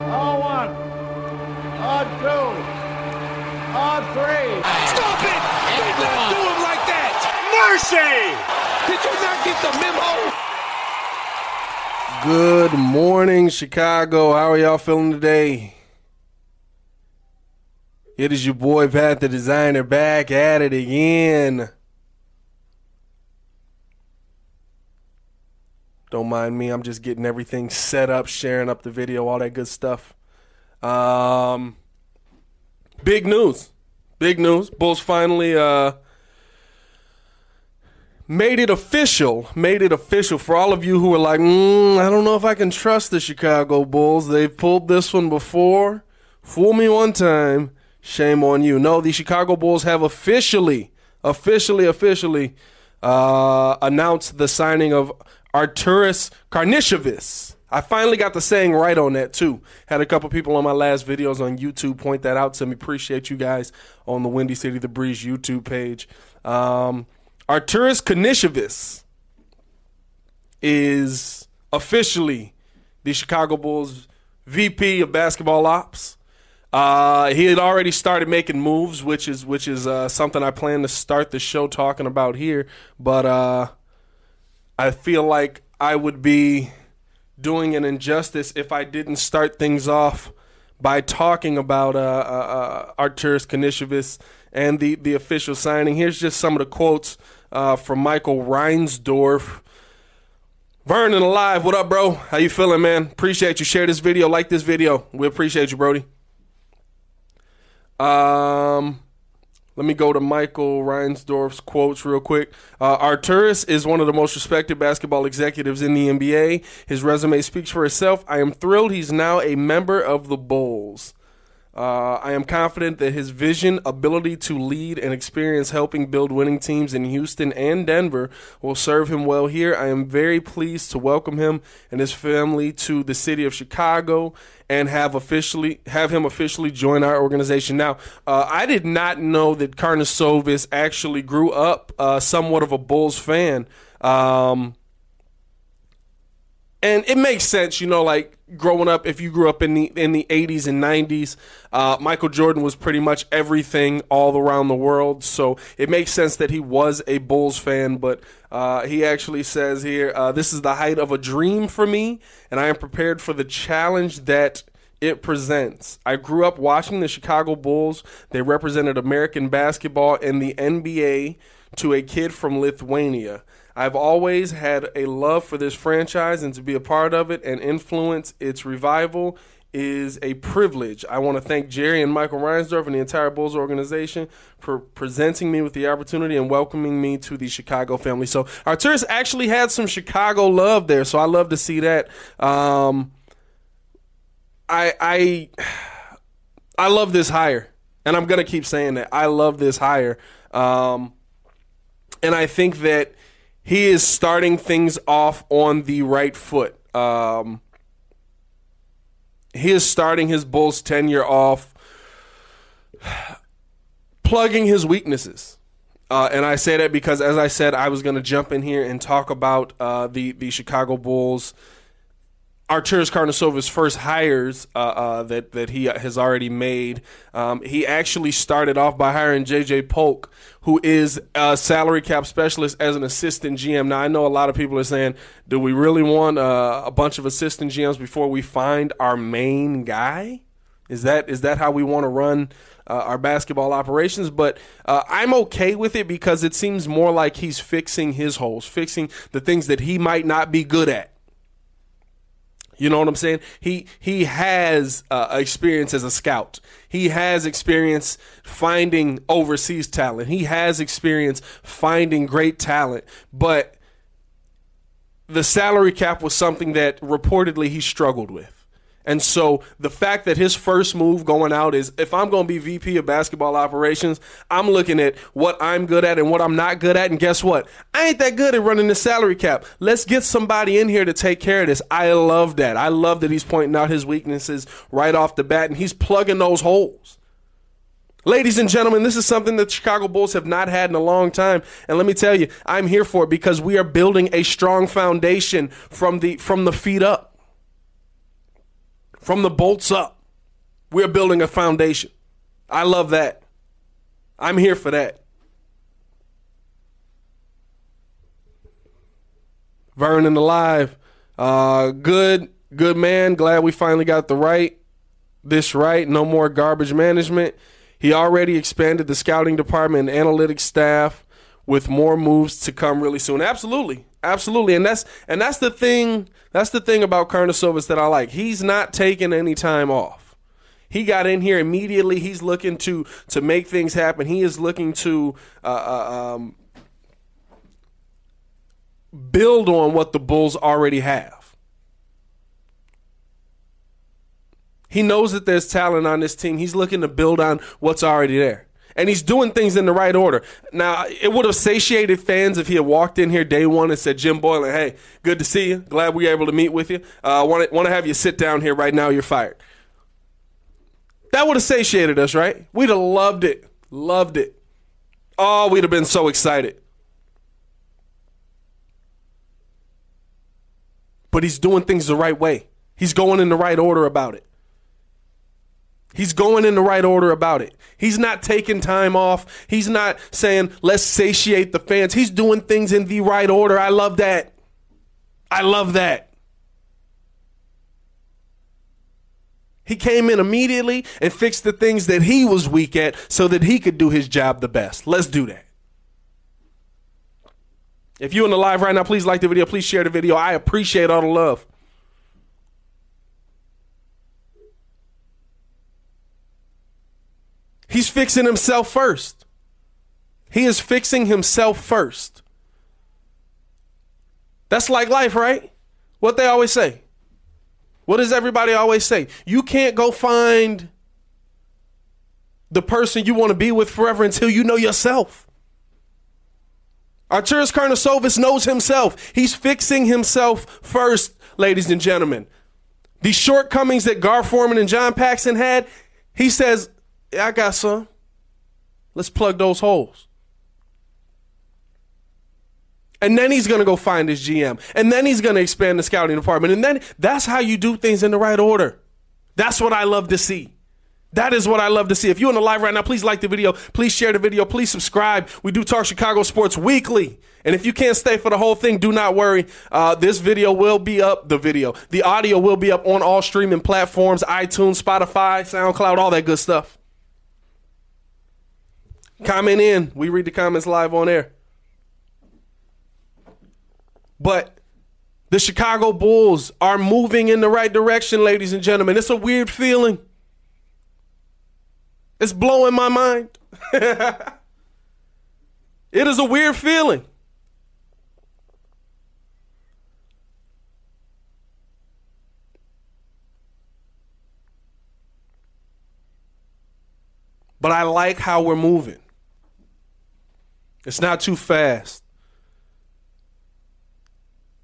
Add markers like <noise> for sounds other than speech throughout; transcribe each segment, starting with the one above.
On one. On two. On three. Stop it! Did not do him like that! Mercy! Did you not get the memo? Good morning, Chicago. How are y'all feeling today? It is your boy Pat the Designer back at it again. Don't mind me. I'm just getting everything set up, sharing up the video, all that good stuff. Um, big news. Big news. Bulls finally uh, made it official. Made it official for all of you who are like, mm, I don't know if I can trust the Chicago Bulls. They've pulled this one before. Fool me one time. Shame on you. No, the Chicago Bulls have officially, officially, officially uh, announced the signing of Arturas Karnisovas. I finally got the saying right on that too. Had a couple people on my last videos on YouTube point that out to me. Appreciate you guys on the Windy City the Breeze YouTube page. Um, Karnisovas is officially the Chicago Bulls VP of basketball ops. Uh, he had already started making moves, which is which is uh, something I plan to start the show talking about here. But uh, I feel like I would be doing an injustice if I didn't start things off by talking about uh, uh, uh, Karnisovas and the, the official signing. Here's just some of the quotes uh, from Michael Reinsdorf. Vernon alive, what up, bro? How you feeling, man? Appreciate you. Share this video, like this video. We appreciate you, Brody. Um, let me go to Michael Reinsdorf's quotes real quick. Uh, Arturas is one of the most respected basketball executives in the NBA. His resume speaks for itself. I am thrilled he's now a member of the Bulls. Uh, I am confident that his vision, ability to lead, and experience helping build winning teams in Houston and Denver will serve him well here. I am very pleased to welcome him and his family to the city of Chicago and have officially have him officially join our organization. Now, uh, I did not know that Karnisovas actually grew up uh, somewhat of a Bulls fan. Um, and it makes sense, you know, like growing up. If you grew up in the in the '80s and '90s, uh, Michael Jordan was pretty much everything all around the world. So it makes sense that he was a Bulls fan. But uh, he actually says here, uh, "This is the height of a dream for me, and I am prepared for the challenge that." It presents. I grew up watching the Chicago Bulls. They represented American basketball and the NBA to a kid from Lithuania. I've always had a love for this franchise and to be a part of it and influence its revival is a privilege. I want to thank Jerry and Michael Reinsdorf and the entire Bulls organization for presenting me with the opportunity and welcoming me to the Chicago family. So Arturas actually had some Chicago love there, so I love to see that. Um, I I I love this hire, and I'm gonna keep saying that. I love this hire, um, and I think that he is starting things off on the right foot. Um, he is starting his Bulls tenure off plugging his weaknesses. Uh, and I say that because, as I said, I was going to jump in here and talk about uh, the the Chicago Bulls Arturas Karnisovas' first hires uh, uh, that that he has already made. Um, he actually started off by hiring J.J. Polk, who is a salary cap specialist as an assistant GM. Now I know a lot of people are saying, "Do we really want uh, a bunch of assistant GMs before we find our main guy?" Is that is that how we want to run uh, our basketball operations? But uh, I'm okay with it because it seems more like he's fixing his holes, fixing the things that he might not be good at. You know what I'm saying? He he has uh, experience as a scout. He has experience finding overseas talent. He has experience finding great talent. But the salary cap was something that reportedly he struggled with. And so the fact that his first move going out is if I'm going to be VP of basketball operations, I'm looking at what I'm good at and what I'm not good at. And guess what? I ain't that good at running the salary cap. Let's get somebody in here to take care of this. I love that. I love that he's pointing out his weaknesses right off the bat and he's plugging those holes. Ladies and gentlemen, this is something that the Chicago Bulls have not had in a long time. And let me tell you, I'm here for it because we are building a strong foundation from the from the feet up from the bolts up. We're building a foundation. I love that. I'm here for that. Vernon alive. Uh, good, good man. Glad we finally got the right, this right. No more garbage management. He already expanded the scouting department and analytics staff with more moves to come really soon. Absolutely. Absolutely. And that's and that's the thing that's the thing about Karnisovas that I like. He's not taking any time off. He got in here immediately. He's looking to to make things happen. He is looking to uh, uh, um, build on what the Bulls already have. He knows that there's talent on this team. He's looking to build on what's already there and he's doing things in the right order. Now, it would have satiated fans if he had walked in here day one and said, Jim Boylen, hey, good to see you. Glad we were able to meet with you. I uh, want to have you sit down here right now. You're fired. That would have satiated us, right? We'd have loved it. Loved it. Oh, we'd have been so excited. But he's doing things the right way. He's going in the right order about it. He's going in the right order about it. He's not taking time off. He's not saying, let's satiate the fans. He's doing things in the right order. I love that. I love that. He came in immediately and fixed the things that he was weak at so that he could do his job the best. Let's do that. If you're in the live right now, please like the video. Please share the video. I appreciate all the love. He's fixing himself first. He is fixing himself first. That's like life, right? What they always say. What does everybody always say? You can't go find the person you want to be with forever until you know yourself. Arturas Karnisovas knows himself. He's fixing himself first, ladies and gentlemen. The shortcomings that Gar Forman and John Paxson had, he says, yeah, I got some. Let's plug those holes. And then he's going to go find his GM. And then he's going to expand the scouting department. And then that's how you do things in the right order. That's what I love to see. That is what I love to see. If you're in the live right now, please like the video. Please share the video. Please subscribe. We do talk Chicago sports weekly. And if you can't stay for the whole thing, do not worry. Uh, this video will be up. The video, the audio will be up on all streaming platforms iTunes, Spotify, SoundCloud, all that good stuff. Comment in. We read the comments live on air. But the Chicago Bulls are moving in the right direction, ladies and gentlemen. It's a weird feeling. It's blowing my mind. <laughs> it is a weird feeling. But I like how we're moving. It's not too fast.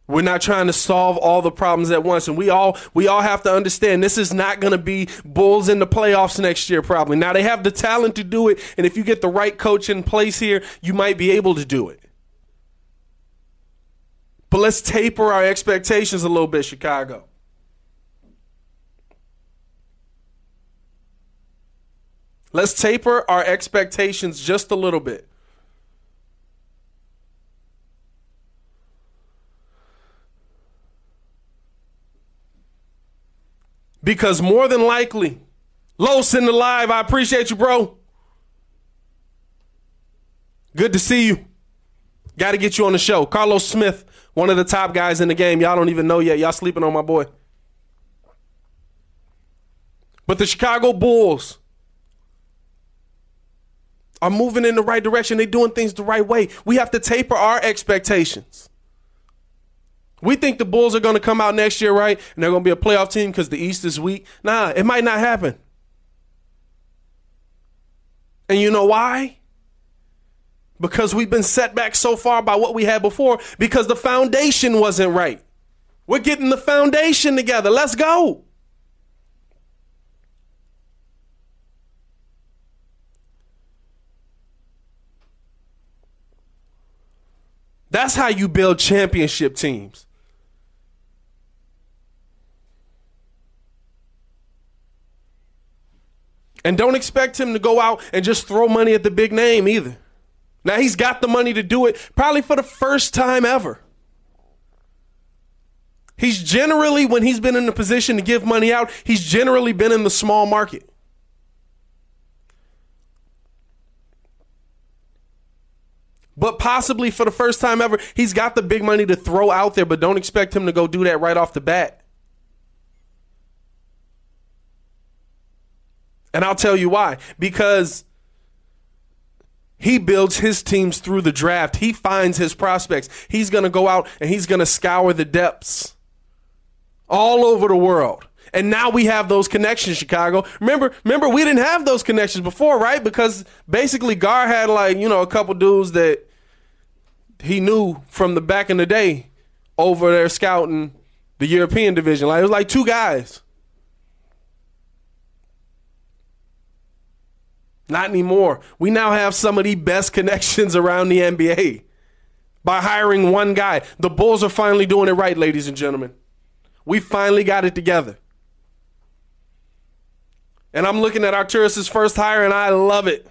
We're not trying to solve all the problems at once, and we all we all have to understand this is not going to be Bulls in the playoffs next year. Probably now they have the talent to do it, and if you get the right coach in place here, you might be able to do it. But let's taper our expectations a little bit, Chicago. Let's taper our expectations just a little bit. Because more than likely, Los in the live, I appreciate you, bro. Good to see you. Got to get you on the show. Carlos Smith, one of the top guys in the game. Y'all don't even know yet. Y'all sleeping on my boy. But the Chicago Bulls are moving in the right direction. They're doing things the right way. We have to taper our expectations. We think the Bulls are going to come out next year, right? And they're going to be a playoff team because the East is weak. Nah, it might not happen. And you know why? Because we've been set back so far by what we had before because the foundation wasn't right. We're getting the foundation together. Let's go. That's how you build championship teams. And don't expect him to go out and just throw money at the big name either. Now he's got the money to do it probably for the first time ever. He's generally, when he's been in the position to give money out, he's generally been in the small market. But possibly for the first time ever, he's got the big money to throw out there, but don't expect him to go do that right off the bat. And I'll tell you why. Because he builds his teams through the draft. He finds his prospects. He's going to go out and he's going to scour the depths all over the world. And now we have those connections, Chicago. Remember, remember, we didn't have those connections before, right? Because basically Gar had like, you know, a couple dudes that he knew from the back in the day over there scouting the European division. Like it was like two guys. Not anymore. We now have some of the best connections around the NBA by hiring one guy. The Bulls are finally doing it right, ladies and gentlemen. We finally got it together. And I'm looking at Arturas's first hire, and I love it.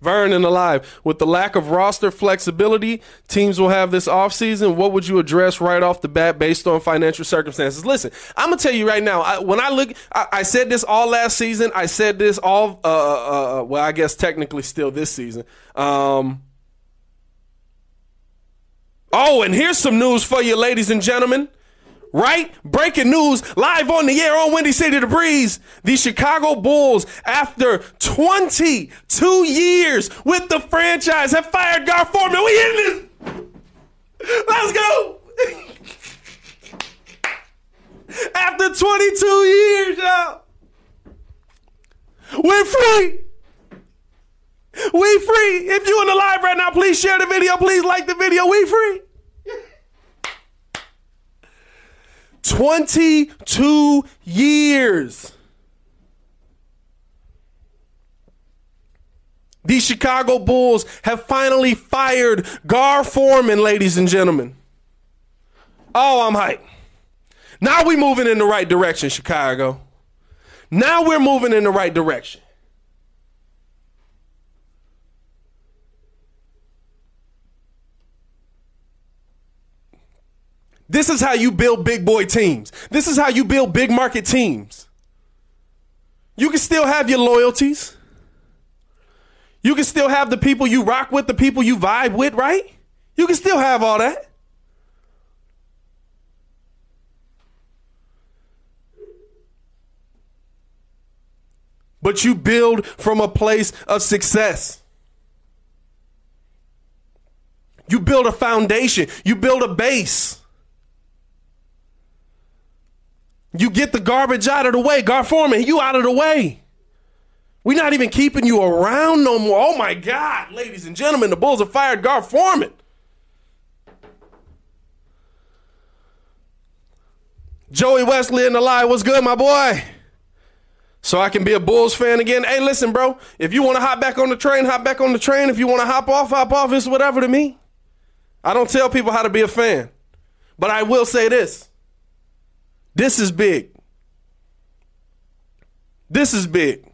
Vernon alive. With the lack of roster flexibility teams will have this offseason, what would you address right off the bat based on financial circumstances? Listen, I'm going to tell you right now, I, when I look, I, I, said this all last season. I said this all, uh, uh, uh well, I guess technically still this season. Um, oh, and here's some news for you, ladies and gentlemen right? Breaking news live on the air on Windy City The Breeze. The Chicago Bulls, after 22 years with the franchise, have fired Gar Forman. We in this. Let's go. <laughs> after 22 years, y'all. We're free. We free. If you in the live right now, please share the video. Please like the video. We free. 22 years. The Chicago Bulls have finally fired Gar Forman, ladies and gentlemen. Oh, I'm hyped. Now we're moving in the right direction, Chicago. Now we're moving in the right direction. This is how you build big boy teams. This is how you build big market teams. You can still have your loyalties. You can still have the people you rock with, the people you vibe with, right? You can still have all that. But you build from a place of success. You build a foundation, you build a base. You get the garbage out of the way. Gar Forman, you out of the way. We're not even keeping you around no more. Oh my God, ladies and gentlemen, the Bulls have fired Gar Forman. Joey Wesley in the lie. What's good, my boy? So I can be a Bulls fan again. Hey, listen, bro. If you want to hop back on the train, hop back on the train. If you want to hop off, hop off. It's whatever to me. I don't tell people how to be a fan. But I will say this this is big. This is big.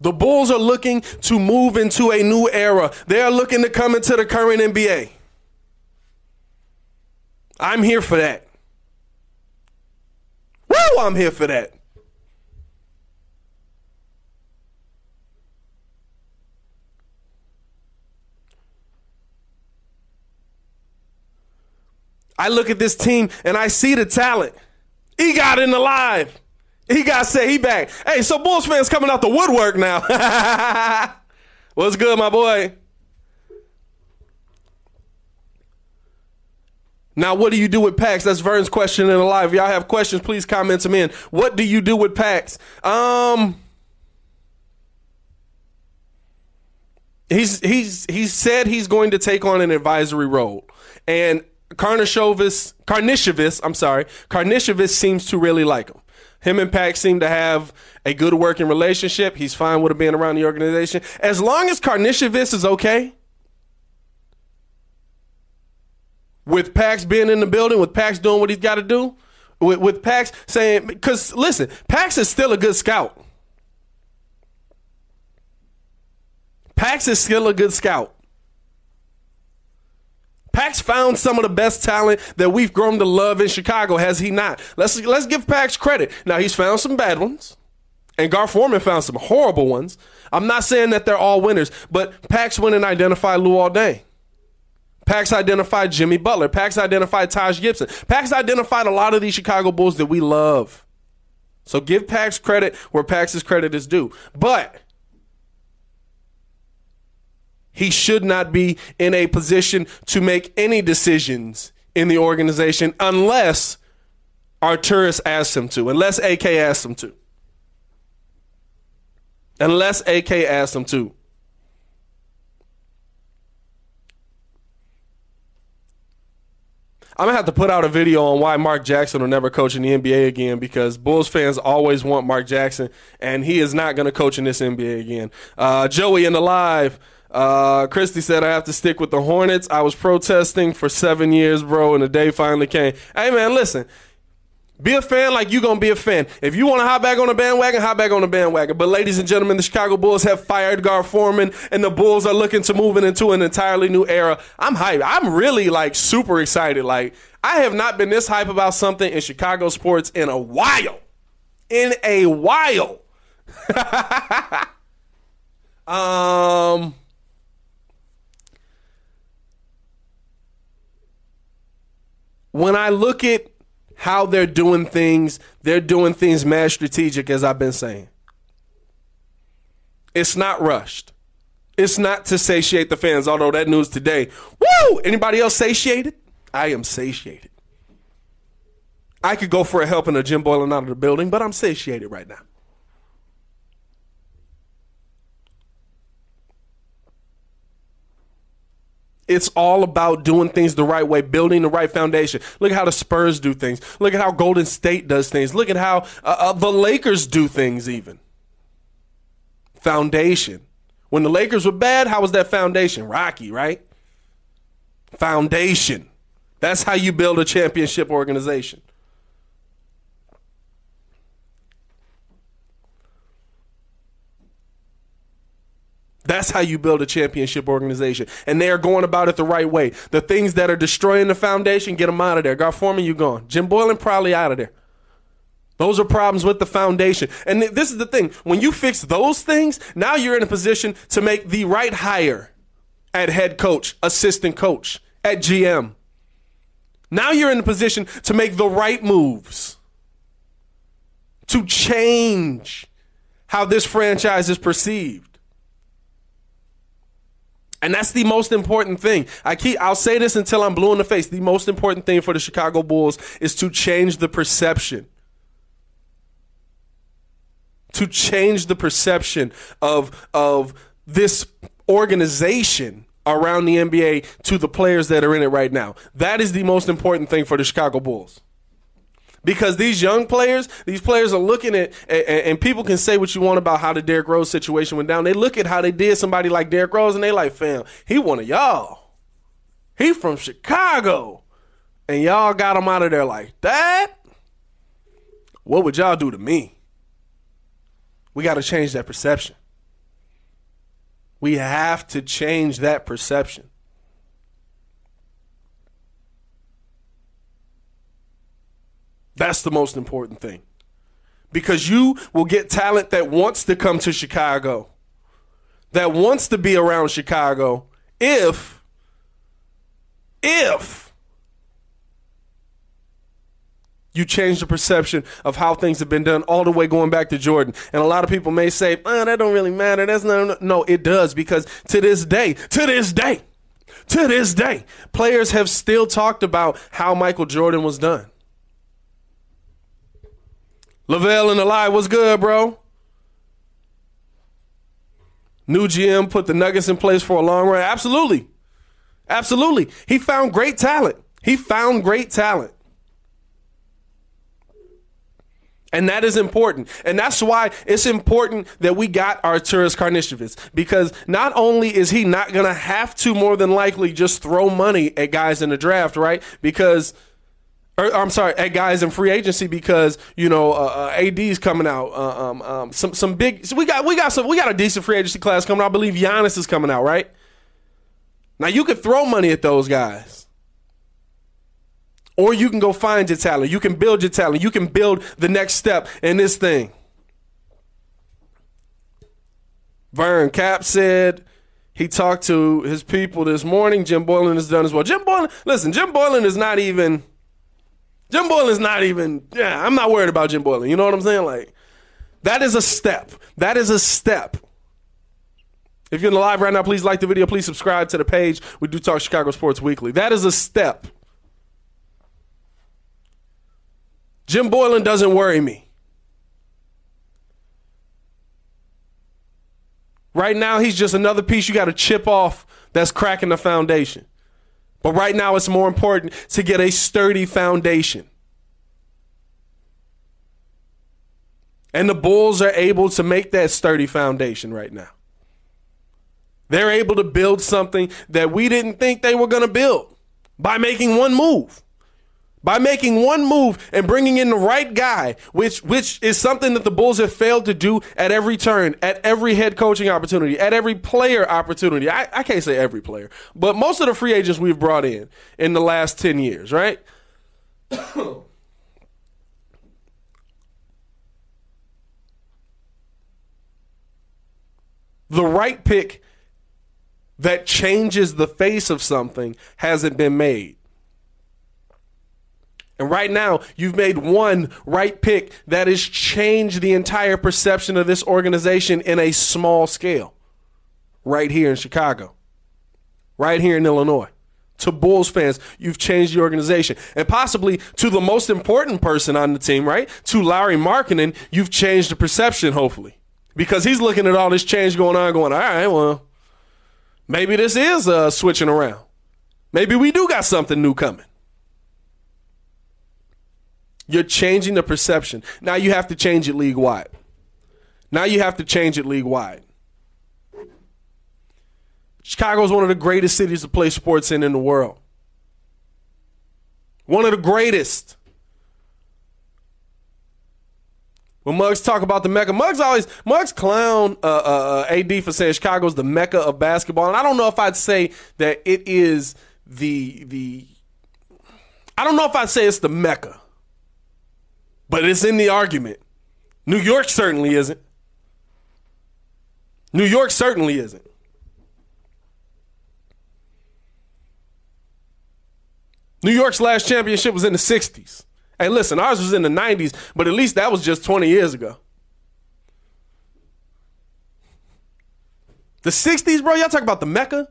The Bulls are looking to move into a new era. They are looking to come into the current NBA. I'm here for that. Woo, I'm here for that. I look at this team and I see the talent. He got in the live. He got said he back. Hey, so Bulls fans coming out the woodwork now. <laughs> What's good, my boy? Now, what do you do with Pax? That's Vern's question in the live. If y'all have questions, please comment them in. What do you do with Pax? Um, he's he's he said he's going to take on an advisory role, and Karnisovas, Karnisovas, I'm sorry, Karnisovas seems to really like him. Him and Pax seem to have a good working relationship. He's fine with him being around the organization. As long as Karnisovas is okay, with Pax being in the building, with Pax doing what he's got to do, with, with Pax saying, because listen, Pax is still a good scout. Pax is still a good scout. Pax found some of the best talent that we've grown to love in Chicago, has he not? Let's let's give Pax credit. Now he's found some bad ones. And Gar Forman found some horrible ones. I'm not saying that they're all winners, but Pax went and identified Luol Deng. Pax identified Jimmy Butler. Pax identified Taj Gibson. Pax identified a lot of these Chicago Bulls that we love. So give Pax credit where Pax's credit is due. But he should not be in a position to make any decisions in the organization unless Arturas asks him to, unless AK asks him to. Unless AK asks him to. I'm gonna have to put out a video on why Mark Jackson will never coach in the NBA again because Bulls fans always want Mark Jackson, and he is not gonna coach in this NBA again. Uh, Joey in the live. Uh, Christy said I have to stick with the Hornets. I was protesting for seven years, bro, and the day finally came. Hey man, listen. Be a fan like you're gonna be a fan. If you want to hop back on the bandwagon, hop back on the bandwagon. But ladies and gentlemen, the Chicago Bulls have fired Gar Forman, and the Bulls are looking to moving into an entirely new era. I'm hyped. I'm really like super excited. Like I have not been this hype about something in Chicago sports in a while. In a while. <laughs> um when I look at how they're doing things, they're doing things mad strategic, as I've been saying. It's not rushed. It's not to satiate the fans, although that news today, woo! Anybody else satiated? I am satiated. I could go for a helping a Jim Boylen out of the building, but I'm satiated right now. It's all about doing things the right way, building the right foundation. Look at how the Spurs do things. Look at how Golden State does things. Look at how uh, uh, the Lakers do things, even. Foundation. When the Lakers were bad, how was that foundation? Rocky, right? Foundation. That's how you build a championship organization. That's how you build a championship organization. And they are going about it the right way. The things that are destroying the foundation, get them out of there. Gar Forman, you gone. Jim Boylen, probably out of there. Those are problems with the foundation. And this is the thing. When you fix those things, now you're in a position to make the right hire at head coach, assistant coach, at GM. Now you're in a position to make the right moves to change how this franchise is perceived. And that's the most important thing. I keep I'll say this until I'm blue in the face. The most important thing for the Chicago Bulls is to change the perception. To change the perception of of this organization around the NBA to the players that are in it right now. That is the most important thing for the Chicago Bulls because these young players, these players are looking at, and, and, people can say what you want about how the Derrick Rose situation went down. They look at how they did somebody like Derrick Rose, and they like, fam, he one of y'all. He from Chicago. and y'all got him out of there like that, what would y'all do to me? We got to change that perception. We have to change that perception. That's the most important thing. Because you will get talent that wants to come to Chicago, that wants to be around Chicago, if, if you change the perception of how things have been done all the way going back to Jordan. And a lot of people may say, oh, that don't really matter. That's not, no, it does because to this day, to this day, to this day, players have still talked about how Michael Jordan was done. Lavelle and lie was good, bro. New GM put the Nuggets in place for a long run. Absolutely. Absolutely. He found great talent. He found great talent. And that is important. And that's why it's important that we got Arturas Karnisovas because not only is he not going to have to more than likely just throw money at guys in the draft, right? Because or, I'm sorry, at guys in free agency because you know uh, uh, coming out. Uh, um, um, some some big. So we got we got some we got a decent free agency class coming out. I believe Giannis is coming out, right? Now you could throw money at those guys. Or you can go find your talent. You can build your talent. You can build the next step in this thing. Vern Cap said he talked to his people this morning. Jim Boylen has done as well. Jim Boylen, listen, Jim Boylen is not even. Jim Boylen is not even. Yeah, I'm not worried about Jim Boylen. You know what I'm saying? Like, that is a step. That is a step. If you're in the live right now, please like the video. Please subscribe to the page. We do talk Chicago Sports Weekly. That is a step. Jim Boylen doesn't worry me. Right now, he's just another piece you got to chip off that's cracking the foundation. But right now, it's more important to get a sturdy foundation. And the Bulls are able to make that sturdy foundation right now. They're able to build something that we didn't think they were going to build by making one move by making one move and bringing in the right guy, which which is something that the Bulls have failed to do at every turn, at every head coaching opportunity, at every player opportunity. I, I can't say every player, but most of the free agents we've brought in in the last 10 years, right? the right pick that changes the face of something hasn't been made. And right now, you've made one right pick that has changed the entire perception of this organization in a small scale. Right here in Chicago, right here in Illinois. To Bulls fans, you've changed the organization. And possibly to the most important person on the team, right? To Lauri Markkanen, you've changed the perception, hopefully. Because he's looking at all this change going on, going, all right, well, maybe this is uh, switching around. Maybe we do got something new coming. You're changing the perception. Now you have to change it league wide. Now you have to change it league wide. Chicago is one of the greatest cities to play sports in in the world. One of the greatest. When Mugs talk about the Mecca, Mugs always Mugs clown uh, uh, uh AD for saying Chicago's the Mecca of basketball, and I don't know if I'd say that it is the the. I don't know if I'd say it's the Mecca but it's in the argument. New York certainly isn't. New York certainly isn't. New York's last championship was in the 60s. Hey, listen, ours was in the 90s, but at least that was just 20 years ago. The 60s, bro, y'all talk about the Mecca?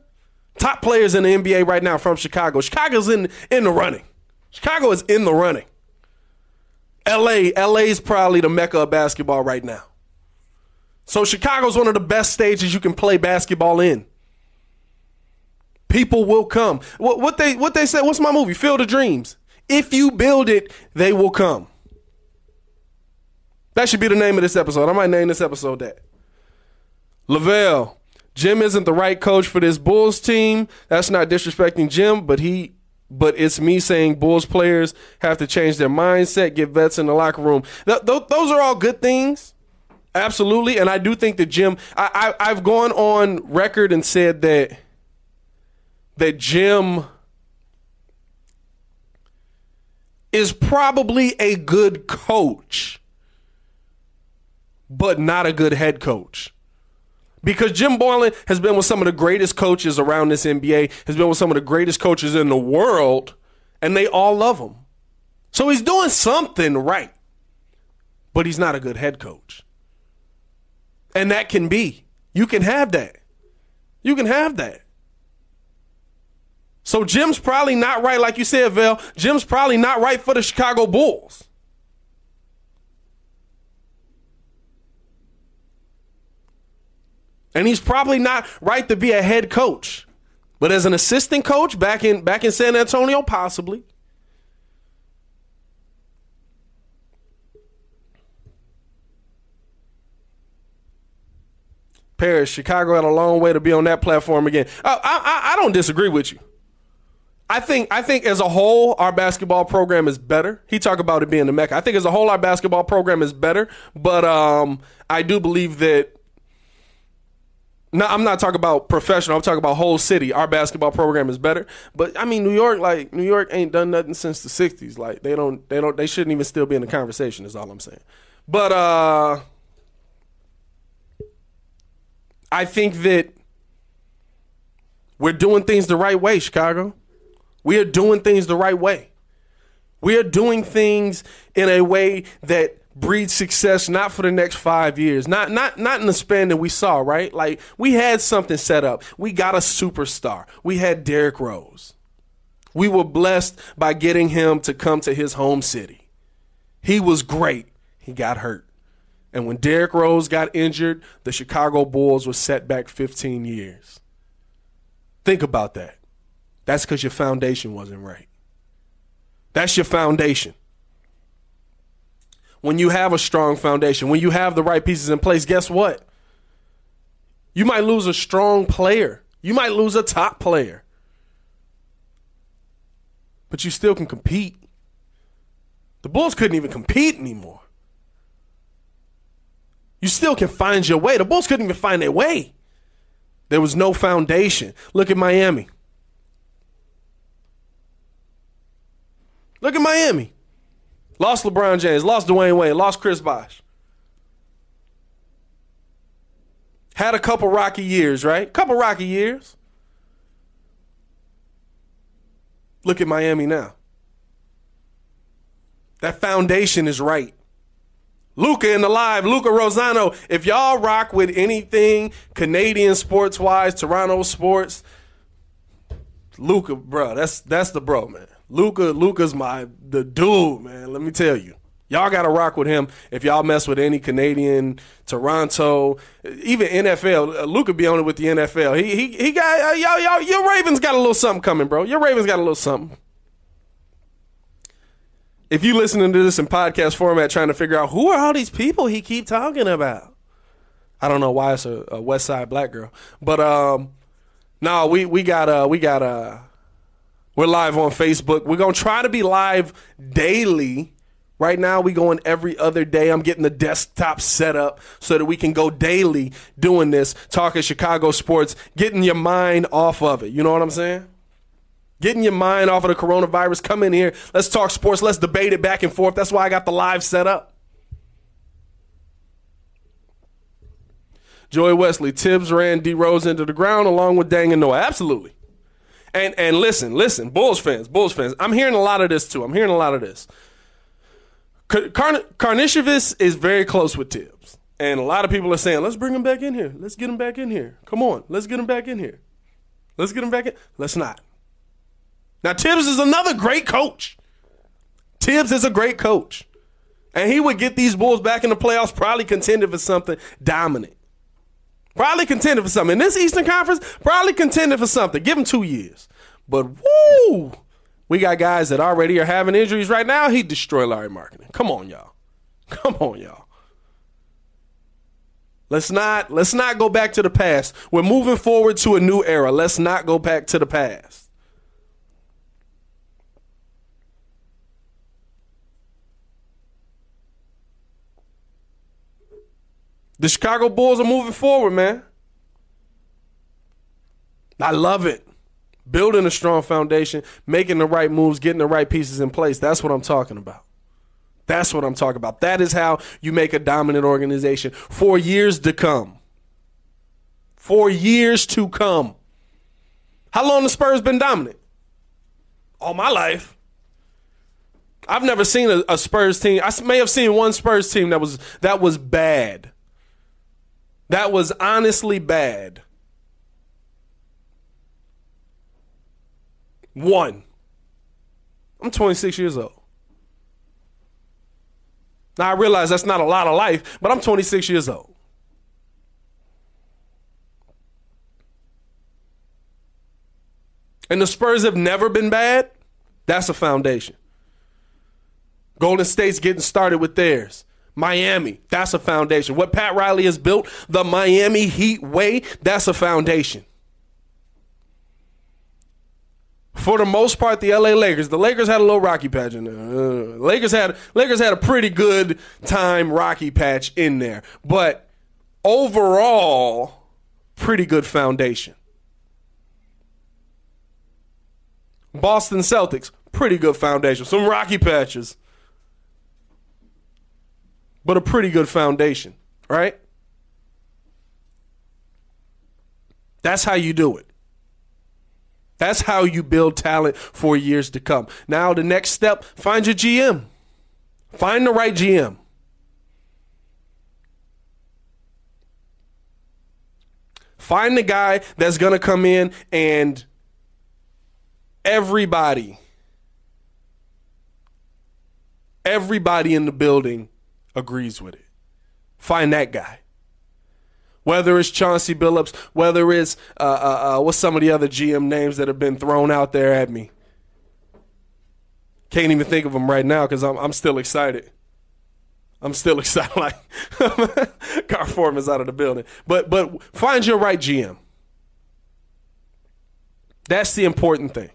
Top players in the NBA right now from Chicago. Chicago's in in the running. Chicago is in the running. LA, is probably the mecca of basketball right now. So Chicago's one of the best stages you can play basketball in. People will come. What, what they what they said? What's my movie? Field of Dreams. If you build it, they will come. That should be the name of this episode. I might name this episode that. Lavelle, Jim isn't the right coach for this Bulls team. That's not disrespecting Jim, but he but it's me saying Bulls players have to change their mindset, get vets in the locker room. Th- th- those are all good things. Absolutely. And I do think that Jim, I, I, I've gone on record and said that that Jim is probably a good coach, but not a good head coach. Because Jim Boylen has been with some of the greatest coaches around this NBA, has been with some of the greatest coaches in the world, and they all love him. So he's doing something right, but he's not a good head coach. And that can be. You can have that. You can have that. So Jim's probably not right, like you said, Val. Jim's probably not right for the Chicago Bulls. And he's probably not right to be a head coach. But as an assistant coach back in back in San Antonio, possibly. Paris, Chicago had a long way to be on that platform again. I, I, I don't disagree with you. I think I think as a whole our basketball program is better. He talked about it being the mecca. I think as a whole our basketball program is better, but um, I do believe that. No, I'm not talking about professional. I'm talking about whole city. Our basketball program is better, but I mean New York, like New York, ain't done nothing since the '60s. Like they don't, they don't, they shouldn't even still be in the conversation. Is all I'm saying. But uh, I think that we're doing things the right way, Chicago. We are doing things the right way. We are doing things in a way that breeds success not for the next five years. Not not not in the span that we saw, right? Like we had something set up. We got a superstar. We had Derrick Rose. We were blessed by getting him to come to his home city. He was great. He got hurt. And when Derrick Rose got injured, the Chicago Bulls were set back 15 years. Think about that. That's because your foundation wasn't right. That's your foundation. When you have a strong foundation, when you have the right pieces in place, guess what? You might lose a strong player. You might lose a top player. But you still can compete. The Bulls couldn't even compete anymore. You still can find your way. The Bulls couldn't even find their way. There was no foundation. Look at Miami. Look at Miami. Lost LeBron James, lost Dwyane Wade, lost Chris Bosh. Had a couple rocky years, right? Couple rocky years. Look at Miami now. That foundation is right. Luca in the live, Luca Rosano. If y'all rock with anything Canadian sports wise, Toronto sports, Luca, bro, that's that's the bro, man. Luka, Luca's my the dude, man. Let me tell you. Y'all got to rock with him if y'all mess with any Canadian, Toronto, even NFL. Luka be on it with the NFL. He he he got uh, y'all y'all your Ravens got a little something coming, bro. Your Ravens got a little something. If you listening to this in podcast format, trying to figure out who are all these people he keep talking about, I don't know why it's a, a West Side black girl, but um, no, we we got uh we got uh we're live on Facebook. We're gonna try to be live daily. Right now, we going every other day. I'm getting the desktop set up so that we can go daily doing this, talking Chicago sports, getting your mind off of it. You know what I'm saying? Getting your mind off of the coronavirus. Come in here. Let's talk sports. Let's debate it back and forth. That's why I got the live set up. Joy Wesley, Tibbs ran D Rose into the ground along with Deng and Noah. Absolutely. And and listen, listen, Bulls fans, Bulls fans. I'm hearing a lot of this too. I'm hearing a lot of this. Karn- is very close with Tibbs. And a lot of people are saying, let's bring him back in here. Let's get him back in here. Come on, let's get him back in here. Let's get him back in. Let's not. Now, Tibbs is another great coach. Tibbs is a great coach. And he would get these Bulls back in the playoffs, probably contending for something dominant. Probably contending for something. In this Eastern Conference, probably contending for something. Give him two years. But woo! We got guys that already are having injuries right now. He'd destroy Lauri Markkanen. Come on, y'all. Come on, y'all. Let's not let's not go back to the past. We're moving forward to a new era. Let's not go back to the past. The Chicago Bulls are moving forward, man. I love it. Building a strong foundation, making the right moves, getting the right pieces in place. That's what I'm talking about. That's what I'm talking about. That is how you make a dominant organization for years to come. For years to come. How long the Spurs been dominant? All my life. I've never seen a, a, Spurs team. I may have seen one Spurs team that was that was bad. That was honestly bad. One. I'm 26 years old. Now I realize that's not a lot of life, but I'm 26 years old. And the Spurs have never been bad. That's a foundation. Golden State's getting started with theirs. Miami, that's a foundation. What Pat Riley has built, the Miami Heat way, that's a foundation. For the most part, the LA Lakers, the Lakers had a little rocky patch in there. Uh, Lakers had Lakers had a pretty good time rocky patch in there, but overall, pretty good foundation. Boston Celtics, pretty good foundation. Some rocky patches but a pretty good foundation, right? That's how you do it. That's how you build talent for years to come. Now, the next step find your GM, find the right GM. Find the guy that's going to come in and everybody, everybody in the building agrees with it. Find that guy. Whether it's Chauncey Billups, whether it's uh, uh, uh, what's some of the other GM names that have been thrown out there at me. Can't even think of them right now because I'm I'm still excited. I'm still <laughs> excited. Like <laughs> Gar Forman's out of the building, but but find your right GM. That's the important thing.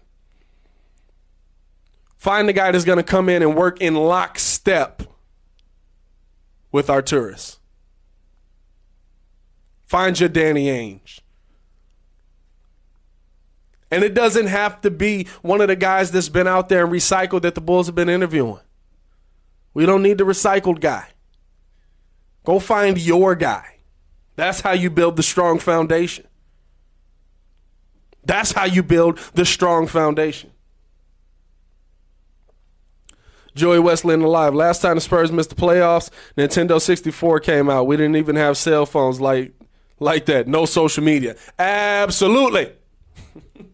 Find the guy that's going to come in and work in lockstep with Arturas. Find your Danny Ainge. And it doesn't have to be one of the guys that's been out there and recycled that the Bulls have been interviewing. We don't need the recycled guy. Go find your guy. That's how you build the strong foundation. That's how you build the strong foundation. Joey Westland alive. Last time the Spurs missed the playoffs, Nintendo 64 came out. We didn't even have cell phones like like that. No social media. Absolutely.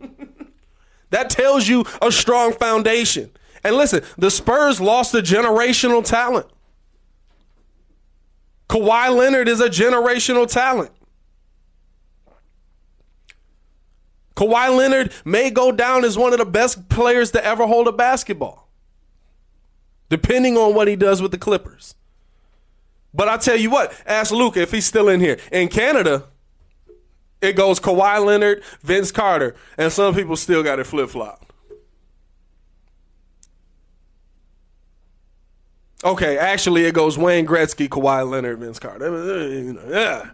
<laughs> that tells you a strong foundation. And listen, the Spurs lost a generational talent. Kawhi Leonard is a generational talent. Kawhi Leonard may go down as one of the best players to ever hold a basketball depending on what he does with the Clippers. But I tell you what, ask Luka if he's still in here. In Canada, it goes Kawhi Leonard, Vince Carter, and some people still got it flip flop. Okay, actually, it goes Wayne Gretzky, Kawhi Leonard, Vince Carter. Yeah,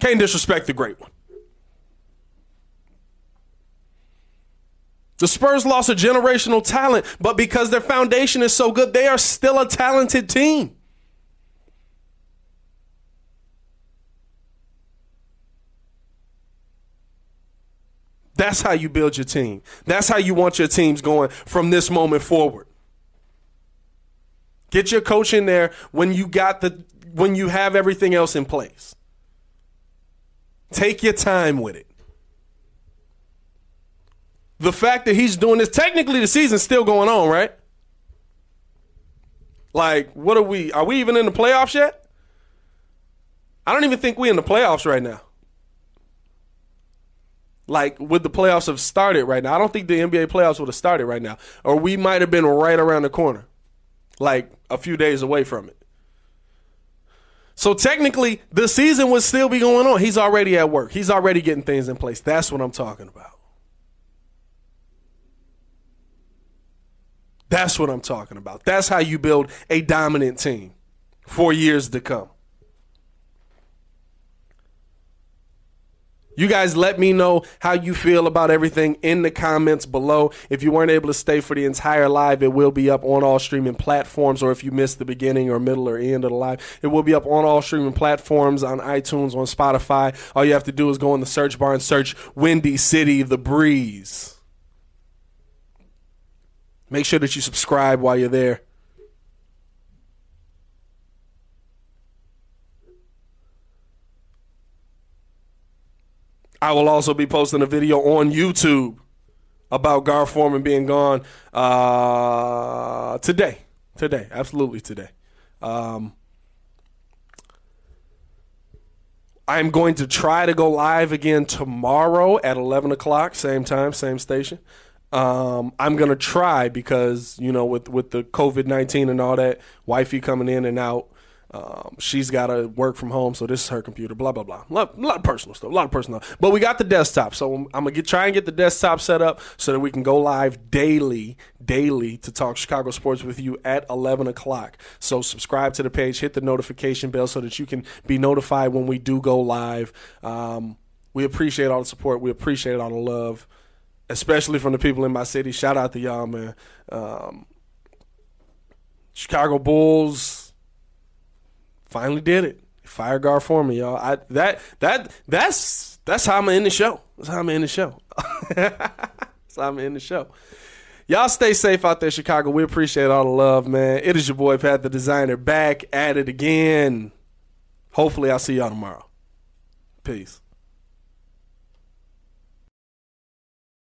can't disrespect the great one. The Spurs lost a generational talent, but because their foundation is so good, they are still a talented team. That's how you build your team. That's how you want your teams going from this moment forward. Get your coach in there when you got the when you have everything else in place. Take your time with it the fact that he's doing this, technically the season's still going on, right? Like, what are we? Are we even in the playoffs yet? I don't even think we're in the playoffs right now. Like, would the playoffs have started right now? I don't think the NBA playoffs would have started right now. Or we might have been right around the corner, like a few days away from it. So technically, the season would still be going on. He's already at work. He's already getting things in place. That's what I'm talking about. That's what I'm talking about. That's how you build a dominant team for years to come. You guys let me know how you feel about everything in the comments below. If you weren't able to stay for the entire live, it will be up on all streaming platforms, or if you missed the beginning or middle or end of the live, it will be up on all streaming platforms on iTunes, on Spotify. All you have to do is go in the search bar and search Windy City The Breeze. Make sure that you subscribe while you're there. I will also be posting a video on YouTube about Gar Forman being gone uh, today. Today, absolutely today. Um, I'm going to try to go live again tomorrow at 11 o'clock, same time, same station. Um, I'm gonna try because you know with with the COVID 19 and all that, wifey coming in and out. Um, she's got to work from home, so this is her computer. Blah blah blah. A lot, a lot, of personal stuff. A lot of personal. But we got the desktop, so I'm, I'm gonna get, try and get the desktop set up so that we can go live daily, daily to talk Chicago sports with you at 11 o'clock. So subscribe to the page, hit the notification bell so that you can be notified when we do go live. Um, we appreciate all the support. We appreciate all the love, especially from the people in my city. Shout out to y'all, man. Um, Chicago Bulls finally did it. Fire Gar Forman, y'all. I that that that's that's how I'm in the show. That's how I'm in the show. <laughs> that's how I'm in the show. Y'all stay safe out there, Chicago. We appreciate all the love, man. It is your boy Pat the Designer back at it again. Hopefully I'll see y'all tomorrow. Peace.